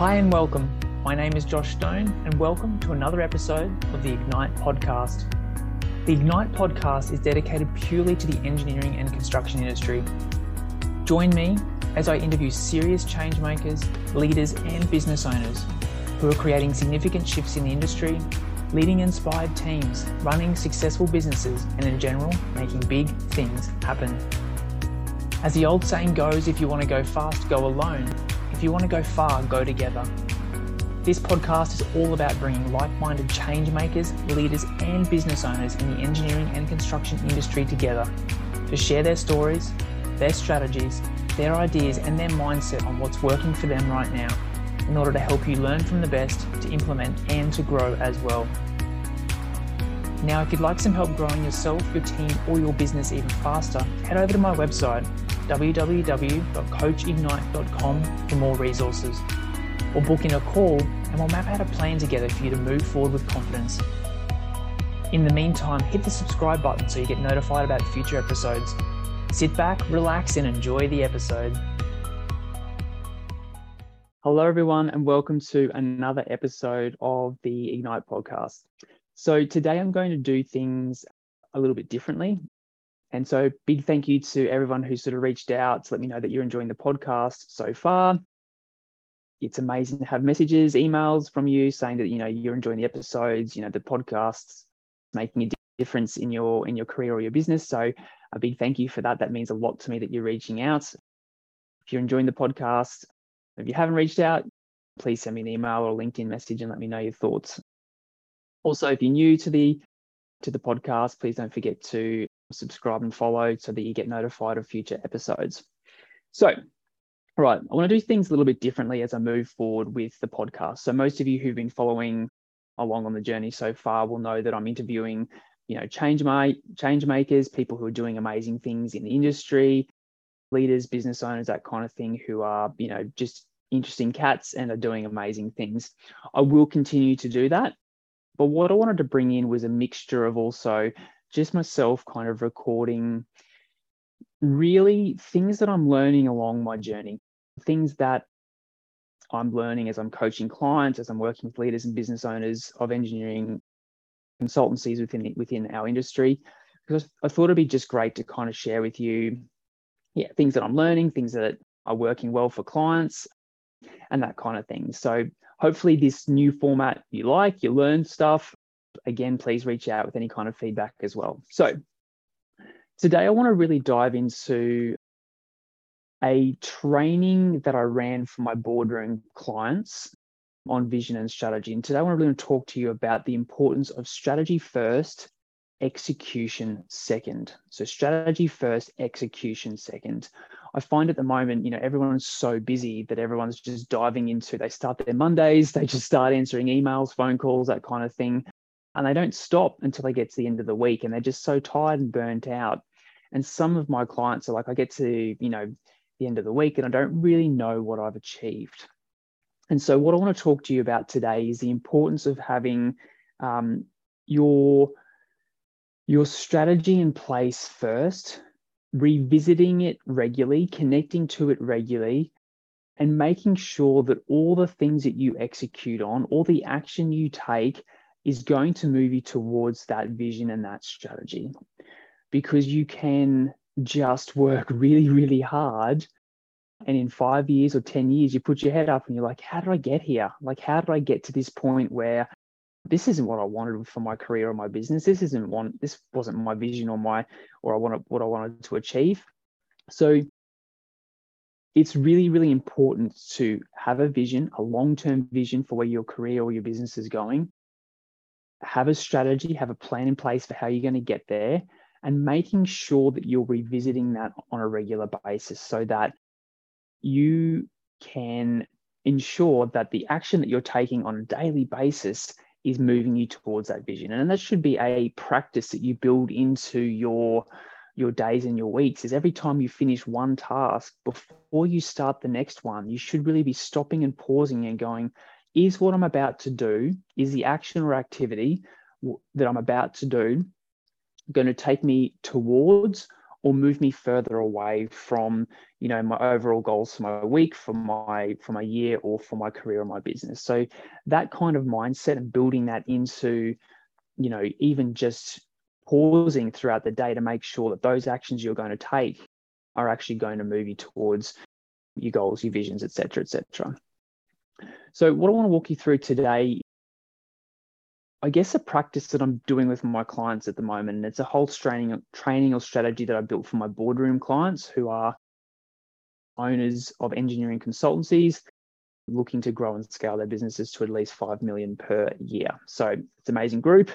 Hi and welcome. My name is Josh Stone, and welcome to another episode of the Ignite podcast. The Ignite podcast is dedicated purely to the engineering and construction industry. Join me as I interview serious change makers, leaders, and business owners who are creating significant shifts in the industry, leading inspired teams, running successful businesses, and in general, making big things happen. As the old saying goes, if you want to go fast, go alone. If you want to go far, go together. This podcast is all about bringing like minded change makers, leaders, and business owners in the engineering and construction industry together to share their stories, their strategies, their ideas, and their mindset on what's working for them right now in order to help you learn from the best, to implement, and to grow as well. Now, if you'd like some help growing yourself, your team, or your business even faster, head over to my website, www.coachignite.com, for more resources or book in a call and we'll map out a plan together for you to move forward with confidence. In the meantime, hit the subscribe button so you get notified about future episodes. Sit back, relax, and enjoy the episode. Hello, everyone, and welcome to another episode of the Ignite podcast. So, today I'm going to do things a little bit differently. And so, big thank you to everyone who sort of reached out to let me know that you're enjoying the podcast so far it's amazing to have messages, emails from you saying that you know you're enjoying the episodes, you know the podcasts, making a difference in your in your career or your business. So a big thank you for that. That means a lot to me that you're reaching out. If you're enjoying the podcast, if you haven't reached out, please send me an email or LinkedIn message and let me know your thoughts. Also, if you're new to the to the podcast, please don't forget to subscribe and follow so that you get notified of future episodes. So, Right. I want to do things a little bit differently as I move forward with the podcast. So most of you who've been following along on the journey so far will know that I'm interviewing, you know, change my change makers, people who are doing amazing things in the industry, leaders, business owners, that kind of thing, who are, you know, just interesting cats and are doing amazing things. I will continue to do that. But what I wanted to bring in was a mixture of also just myself kind of recording really things that I'm learning along my journey things that I'm learning as I'm coaching clients, as I'm working with leaders and business owners of engineering consultancies within within our industry, because I thought it'd be just great to kind of share with you, yeah, things that I'm learning, things that are working well for clients, and that kind of thing. So hopefully, this new format you like, you learn stuff. Again, please reach out with any kind of feedback as well. So today, I want to really dive into a training that I ran for my boardroom clients on vision and strategy. And today I want to really talk to you about the importance of strategy first, execution second. So strategy first, execution second. I find at the moment, you know, everyone's so busy that everyone's just diving into, they start their Mondays, they just start answering emails, phone calls, that kind of thing. And they don't stop until they get to the end of the week and they're just so tired and burnt out. And some of my clients are like, I get to, you know, the end of the week and I don't really know what I've achieved. And so, what I want to talk to you about today is the importance of having um, your your strategy in place first, revisiting it regularly, connecting to it regularly, and making sure that all the things that you execute on, all the action you take, is going to move you towards that vision and that strategy. Because you can just work really, really hard. And in five years or 10 years, you put your head up and you're like, how did I get here? Like, how did I get to this point where this isn't what I wanted for my career or my business? This isn't one, this wasn't my vision or my, or I wanted what I wanted to achieve. So it's really, really important to have a vision, a long term vision for where your career or your business is going. Have a strategy, have a plan in place for how you're going to get there, and making sure that you're revisiting that on a regular basis so that you can ensure that the action that you're taking on a daily basis is moving you towards that vision. And that should be a practice that you build into your your days and your weeks is every time you finish one task before you start the next one you should really be stopping and pausing and going is what i'm about to do is the action or activity that i'm about to do going to take me towards or move me further away from you know my overall goals for my week for my for my year or for my career or my business. So that kind of mindset and building that into you know even just pausing throughout the day to make sure that those actions you're going to take are actually going to move you towards your goals your visions etc etc so what i want to walk you through today I guess a practice that I'm doing with my clients at the moment, and it's a whole training training or strategy that I built for my boardroom clients who are owners of engineering consultancies looking to grow and scale their businesses to at least 5 million per year. So it's an amazing group.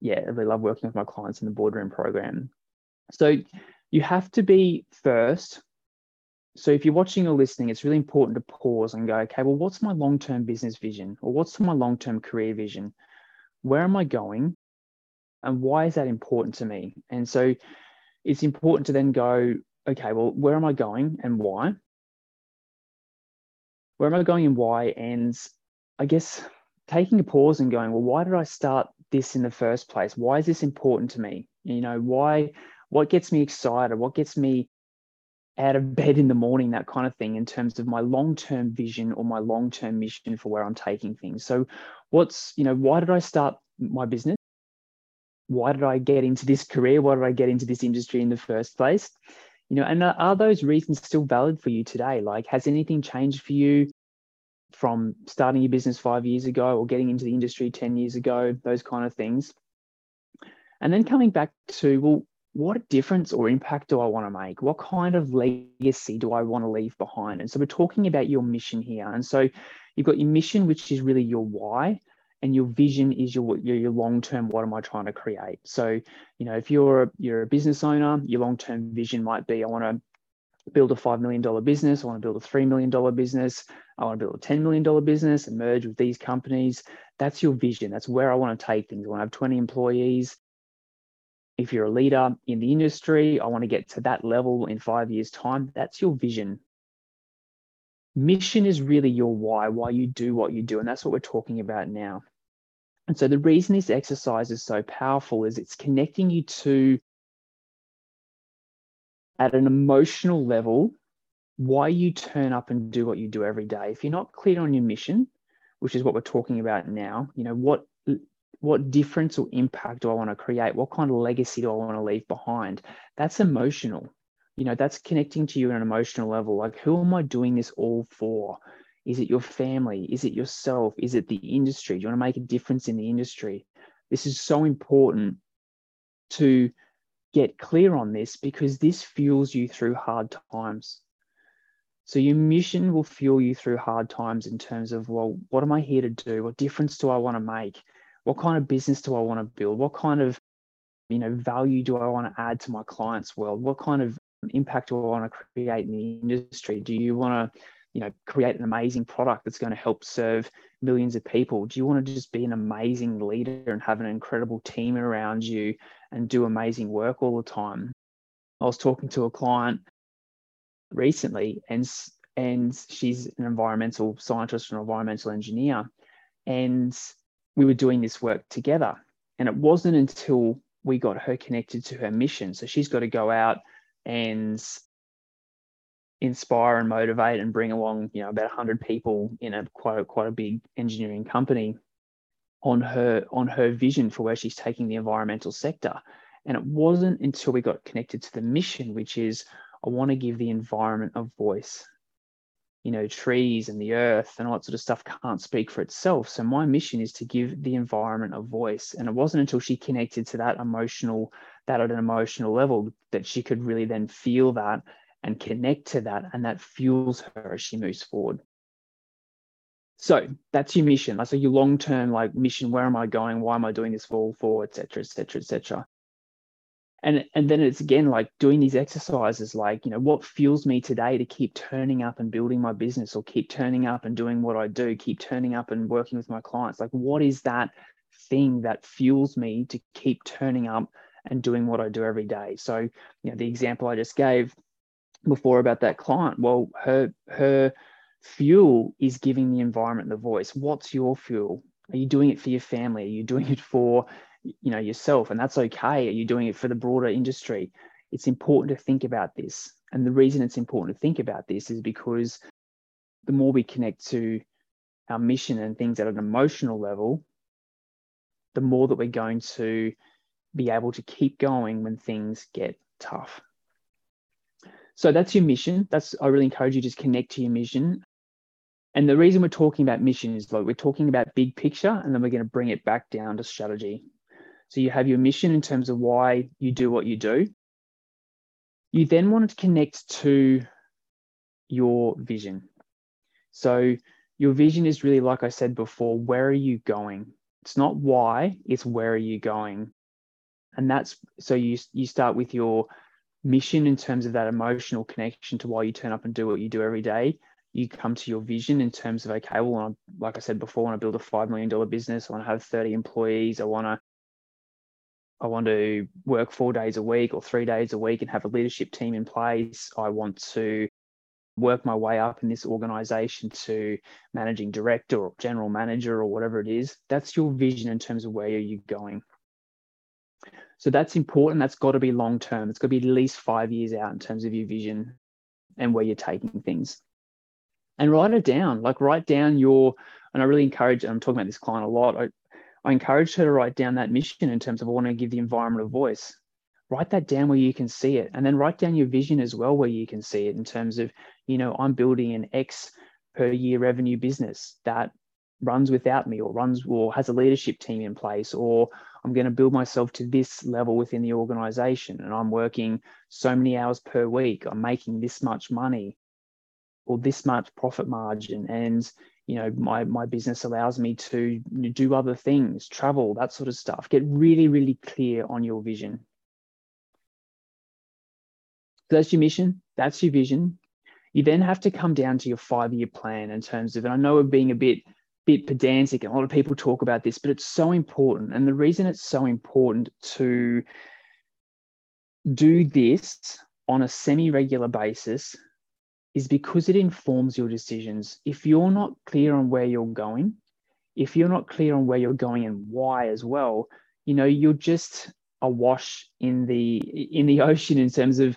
Yeah, I really love working with my clients in the boardroom program. So you have to be first so if you're watching or listening, it's really important to pause and go, okay, well, what's my long term business vision or what's my long term career vision? Where am I going? And why is that important to me? And so it's important to then go, okay, well, where am I going and why? Where am I going and why? And I guess taking a pause and going, well, why did I start this in the first place? Why is this important to me? You know, why, what gets me excited? What gets me out of bed in the morning, that kind of thing, in terms of my long term vision or my long term mission for where I'm taking things. So, what's, you know, why did I start my business? Why did I get into this career? Why did I get into this industry in the first place? You know, and are those reasons still valid for you today? Like, has anything changed for you from starting your business five years ago or getting into the industry 10 years ago? Those kind of things. And then coming back to, well, what difference or impact do I want to make? What kind of legacy do I want to leave behind? And so we're talking about your mission here. And so you've got your mission, which is really your why, and your vision is your your, your long term. What am I trying to create? So you know, if you're a, you're a business owner, your long term vision might be I want to build a five million dollar business. I want to build a three million dollar business. I want to build a ten million dollar business and merge with these companies. That's your vision. That's where I want to take things. I want to have twenty employees if you're a leader in the industry, I want to get to that level in five years' time. That's your vision. Mission is really your why, why you do what you do. And that's what we're talking about now. And so the reason this exercise is so powerful is it's connecting you to, at an emotional level, why you turn up and do what you do every day. If you're not clear on your mission, which is what we're talking about now, you know, what what difference or impact do I want to create? What kind of legacy do I want to leave behind? That's emotional. You know, that's connecting to you on an emotional level. Like, who am I doing this all for? Is it your family? Is it yourself? Is it the industry? Do you want to make a difference in the industry? This is so important to get clear on this because this fuels you through hard times. So your mission will fuel you through hard times in terms of, well, what am I here to do? What difference do I want to make? What kind of business do I want to build? What kind of you know value do I want to add to my clients' world? What kind of impact do I want to create in the industry? Do you want to you know create an amazing product that's going to help serve millions of people? Do you want to just be an amazing leader and have an incredible team around you and do amazing work all the time? I was talking to a client recently and and she's an environmental scientist and environmental engineer and we were doing this work together. And it wasn't until we got her connected to her mission. So she's got to go out and inspire and motivate and bring along, you know, about 100 people in a quite a, quite a big engineering company on her on her vision for where she's taking the environmental sector. And it wasn't until we got connected to the mission, which is I want to give the environment a voice you know, trees and the earth and all that sort of stuff can't speak for itself. So my mission is to give the environment a voice. And it wasn't until she connected to that emotional, that at an emotional level, that she could really then feel that and connect to that. And that fuels her as she moves forward. So that's your mission. That's like your long-term like mission. Where am I going? Why am I doing this for? For et cetera, et cetera, et cetera and and then it's again like doing these exercises like you know what fuels me today to keep turning up and building my business or keep turning up and doing what i do keep turning up and working with my clients? Like what is that thing that fuels me to keep turning up and doing what i do every day? So you know the example i just gave before about that client well her her fuel is giving the environment the voice. What's your fuel? Are you doing it for your family? Are you doing it for you know yourself and that's okay you're you doing it for the broader industry it's important to think about this. And the reason it's important to think about this is because the more we connect to our mission and things at an emotional level, the more that we're going to be able to keep going when things get tough. So that's your mission. That's I really encourage you to just connect to your mission. And the reason we're talking about mission is like we're talking about big picture, and then we're going to bring it back down to strategy. So you have your mission in terms of why you do what you do. You then want to connect to your vision. So your vision is really, like I said before, where are you going? It's not why, it's where are you going? And that's so you you start with your mission in terms of that emotional connection to why you turn up and do what you do every day. You come to your vision in terms of okay, well, like I said before, I want to build a five million dollar business. I want to have thirty employees. I want to I want to work four days a week or three days a week and have a leadership team in place. I want to work my way up in this organization to managing director or general manager or whatever it is. That's your vision in terms of where are you going. So that's important. That's got to be long term. It's got to be at least five years out in terms of your vision and where you're taking things. And write it down. Like write down your, and I really encourage, I'm talking about this client a lot. I, I encourage her to write down that mission in terms of I want to give the environment a voice. Write that down where you can see it. And then write down your vision as well where you can see it in terms of, you know, I'm building an X per year revenue business that runs without me or runs or has a leadership team in place or I'm going to build myself to this level within the organization and I'm working so many hours per week. I'm making this much money or this much profit margin. And, you know, my, my business allows me to do other things, travel, that sort of stuff. Get really, really clear on your vision. So that's your mission, that's your vision. You then have to come down to your five year plan in terms of, and I know we're being a bit bit pedantic and a lot of people talk about this but it's so important and the reason it's so important to do this on a semi-regular basis is because it informs your decisions if you're not clear on where you're going if you're not clear on where you're going and why as well you know you're just awash in the in the ocean in terms of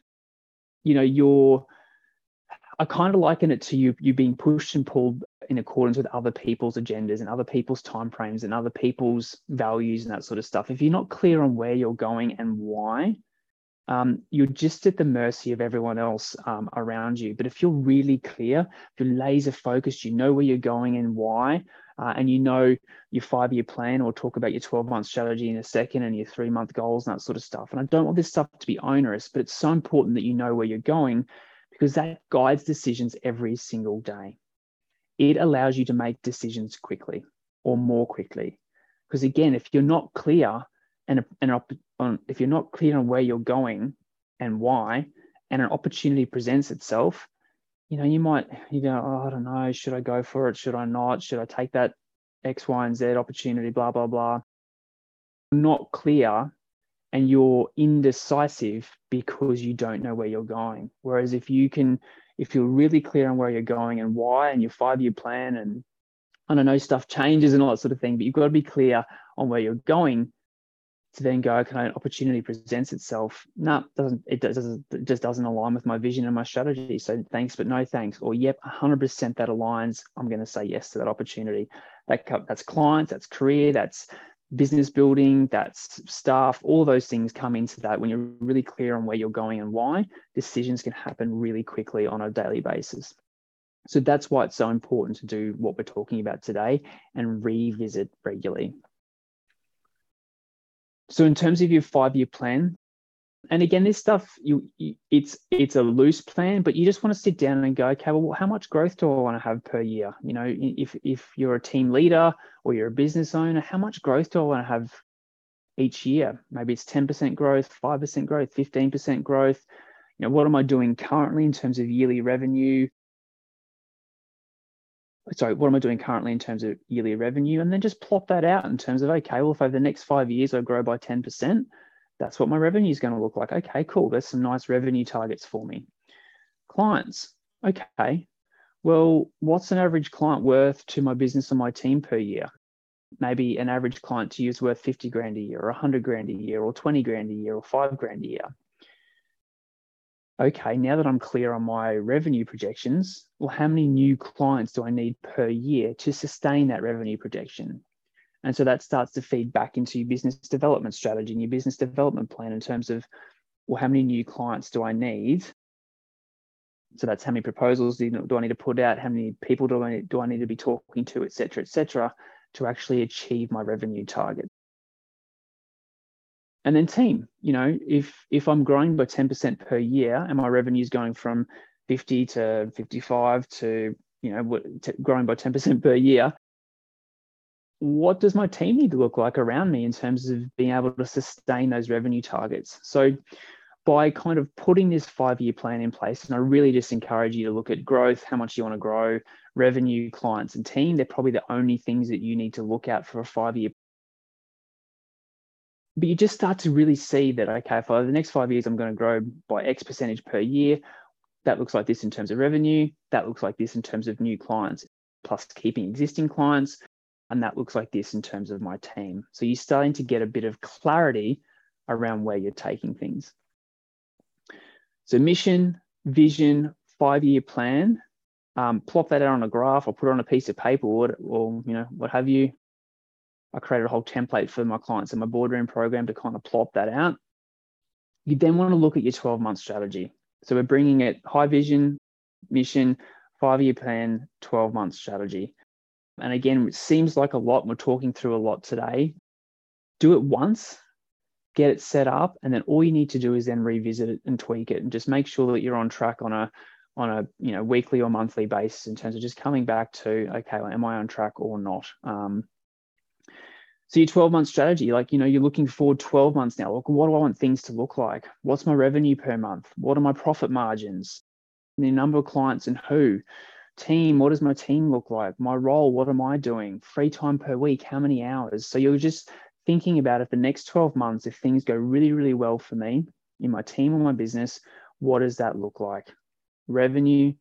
you know you're I kind of liken it to you you being pushed and pulled in accordance with other people's agendas and other people's timeframes and other people's values and that sort of stuff. If you're not clear on where you're going and why, um, you're just at the mercy of everyone else um, around you. But if you're really clear, if you're laser focused, you know where you're going and why, uh, and you know your five year plan, or talk about your 12 month strategy in a second and your three month goals and that sort of stuff. And I don't want this stuff to be onerous, but it's so important that you know where you're going because that guides decisions every single day. It allows you to make decisions quickly or more quickly. Because again, if you're not clear and, and on, um, if you're not clear on where you're going and why, and an opportunity presents itself, you know, you might you go, oh, I don't know, should I go for it? Should I not? Should I take that X, Y, and Z opportunity? Blah blah blah. Not clear and you're indecisive because you don't know where you're going. Whereas if you can, if you're really clear on where you're going and why and your five year plan and I don't know, stuff changes and all that sort of thing, but you've got to be clear on where you're going to then go, okay, an opportunity presents itself. No, doesn't it doesn't it just doesn't align with my vision and my strategy. So thanks, but no thanks. Or yep, 100% that aligns. I'm going to say yes to that opportunity. That that's clients, that's career, that's business building, that's staff, all those things come into that. When you're really clear on where you're going and why, decisions can happen really quickly on a daily basis. So that's why it's so important to do what we're talking about today and revisit regularly. So, in terms of your five year plan, and again this stuff you, you, it's it's a loose plan but you just want to sit down and go okay well how much growth do i want to have per year? You know if if you're a team leader or you're a business owner how much growth do i want to have each year? Maybe it's 10% growth 5% growth 15% growth. You know what am i doing currently in terms of yearly revenue sorry, what am I doing currently in terms of yearly revenue? And then just plot that out in terms of, okay, well, if over the next five years I grow by 10%, that's what my revenue is going to look like. Okay, cool. There's some nice revenue targets for me. Clients. Okay. Well, what's an average client worth to my business and my team per year? Maybe an average client to you is worth 50 grand a year or 100 grand a year or 20 grand a year or 5 grand a year. Okay, now that I'm clear on my revenue projections, well, how many new clients do I need per year to sustain that revenue projection? And so that starts to feed back into your business development strategy and your business development plan in terms of, well, how many new clients do I need? So that's how many proposals do, I need to put out? How many people do I, do I need to be talking to, et cetera, et cetera, to actually achieve my revenue target? And then team you know if if i'm growing by 10% per year and my revenue is going from 50 to 55 to you know growing by 10% per year what does my team need to look like around me in terms of being able to sustain those revenue targets? So by kind of putting this five year plan in place and i really just encourage you to look at growth how much you want to grow revenue clients and team they're probably the only things that you need to look at for a five year but you just start to really see that okay for the next five years i'm going to grow by x percentage per year. That looks like this in terms of revenue. That looks like this in terms of new clients plus keeping existing clients. And that looks like this in terms of my team. So you're starting to get a bit of clarity around where you're taking things. So mission vision five year plan. Um, that out on a graph or put it on a piece of paper or, or you know what have you I created a whole template for my clients in my boardroom program to kind of plop that out. You then want to look at your 12 month strategy. So we're bringing it high vision, mission, five year plan, 12 month strategy. And again, it seems like a lot. We're talking through a lot today. Do it once, get it set up, and then all you need to do is then revisit it and tweak it and just make sure that you're on track on a on a you know weekly or monthly basis in terms of just coming back to okay, am I on track or not? Um, so your 12 month strategy, like, you know, you're looking forward 12 months now. Look, what do I want things to look like? What's my revenue per month? What are my profit margins? The number of clients and who? Team, what does my team look like? My role, what am I doing? Free time per week, how many hours? So you're just thinking about it the next 12 months, if things go really, really well for me in my team or my business, what does that look like? Revenue,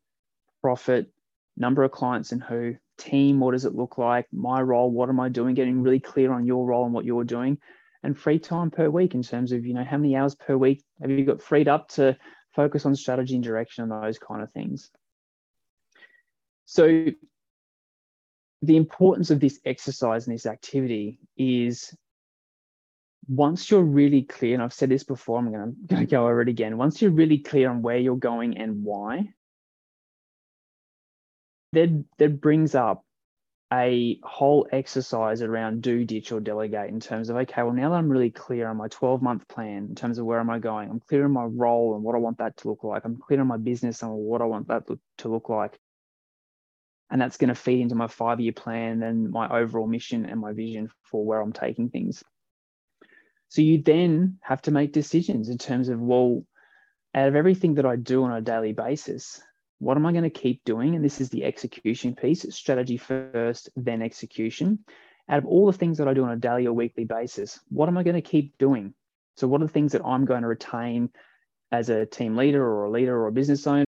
profit, number of clients and who, team, what does it look like? My role, what am I doing? Getting really clear on your role and what you're doing. And free time per week in terms of, you know, how many hours per week have you got freed up to focus on strategy and direction and those kind of things. So the importance of this exercise and this activity is once you're really clear, and I've said this before, I'm going to go over it again. Once you're really clear on where you're going and why, that that brings up a whole exercise around do, ditch, or delegate in terms of okay, well now that I'm really clear on my 12 month plan in terms of where am I going, I'm clear on my role and what I want that to look like. I'm clear on my business and what I want that to look like. And that's going to feed into my five year plan and my overall mission and my vision for where I'm taking things. So you then have to make decisions in terms of, well, out of everything that I do on a daily basis, what am I going to keep doing? And this is the execution piece strategy first, then execution. Out of all the things that I do on a daily or weekly basis, what am I going to keep doing? So, what are the things that I'm going to retain as a team leader or a leader or a business owner?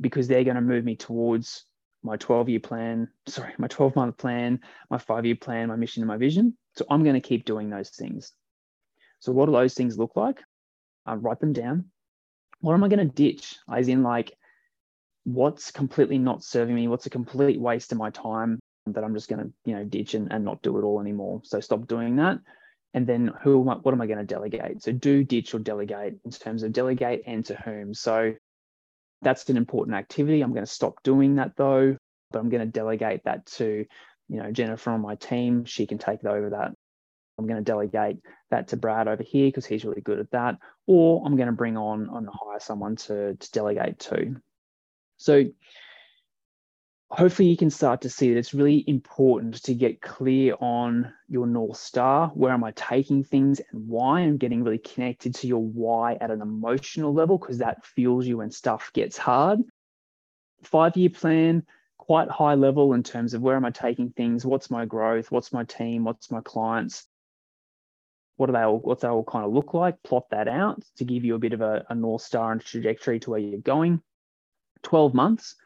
Because they're going to move me towards my 12 year plan, sorry, my 12 month plan, my five year plan, my mission, and my vision. So, I'm going to keep doing those things. So, what do those things look like? I write them down. What am I going to ditch? As in, like, what's completely not serving me? What's a complete waste of my time that i'm just going to you know ditch and, and not do it all anymore? So stop doing that. And then who am I, what am i going to delegate? So do ditch or delegate in terms of delegate and to whom? So that's an important activity. I'm going to stop doing that though but i'm going to delegate that to you know jennifer on my team. She can take over that. I'm going to delegate that to brad over here because he's really good at that. Or i'm going to bring on on hire someone to, to delegate to so hopefully you can start to see that it's really important to get clear on your North Star. Where am I taking things and why? I'm getting really connected to your why at an emotional level because that fuels you when stuff gets hard. Five year plan, quite high level in terms of where am I taking things? What's my growth? What's my team? What's my clients? What do they all, what's they all kind of look like? Plot that out to give you a bit of a, a North Star and trajectory to where you're going 12 months,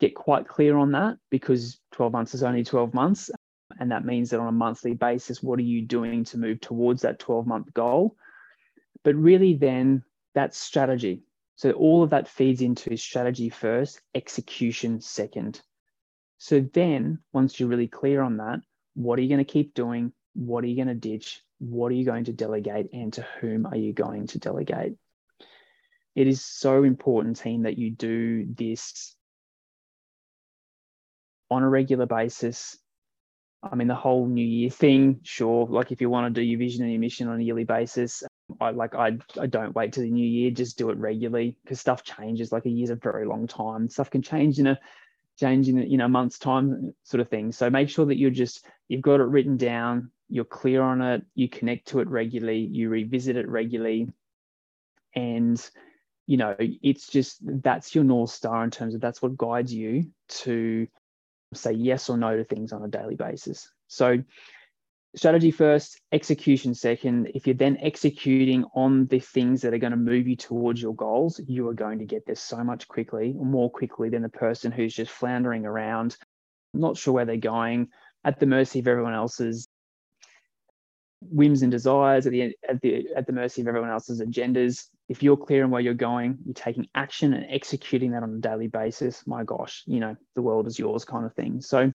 get quite clear on that because 12 months is only 12 months. And that means that on a monthly basis, what are you doing to move towards that 12 month goal? But really, then That's strategy. So all of that feeds into strategy first, execution second. So then, once you're really clear on that, what are you going to keep doing? What are you going to ditch? What are you going to delegate? And to whom are you going to delegate? It is so important, team, that you do this on a regular basis. I mean, the whole New Year thing, sure. Like if you want to do your vision and your mission on a yearly basis, um, I like I I don't wait to the new year, just do it regularly because stuff changes. Like a year's a very long time. Stuff can change in a change in you know month's time, sort of thing. So make sure that you're just you've got it written down, you're clear on it, you connect to it regularly, you revisit it regularly, and you know it's just that's your north star in terms of that's what guides you to say yes or no to things on a daily basis. So strategy first, execution second. If you're then executing on the things that are going to move you towards your goals, you are going to get there so much quickly, more quickly than the person who's just floundering around, not sure where they're going, at the mercy of everyone else's whims and desires, at the at the at the mercy of everyone else's agendas. If you're clear on where you're going, you're taking action and executing that on a daily basis. My gosh, you know the world is yours, kind of thing. So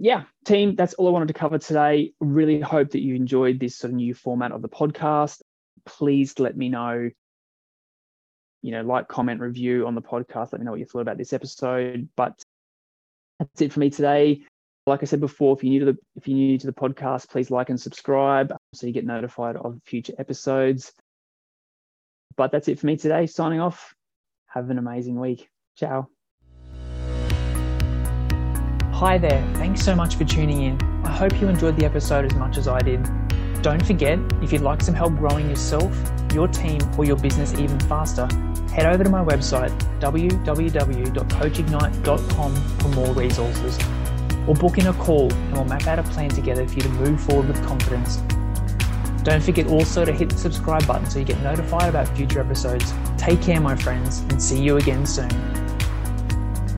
yeah, team, that's all I wanted to cover today. Really hope that you enjoyed this sort of new format of the podcast. Please let me know, you know, like, comment, review on the podcast. Let me know what you thought about this episode. But that's it for me today. Like I said before, if you're new to the if you're new to the podcast, please like and subscribe um, so you get notified of future episodes. But that's it for me today. Signing off. Have an amazing week. Ciao. Hi there, thanks so much for tuning in. I hope you enjoyed the episode as much as I did. Don't forget, if you'd like some help growing yourself, your team, or your business even faster, head over to my website, www.coachignite.com for more resources. Or book in a call and we'll map out a plan together for you to move forward with confidence. Don't forget also to hit the subscribe button so you get notified about future episodes. Take care, my friends, and see you again soon.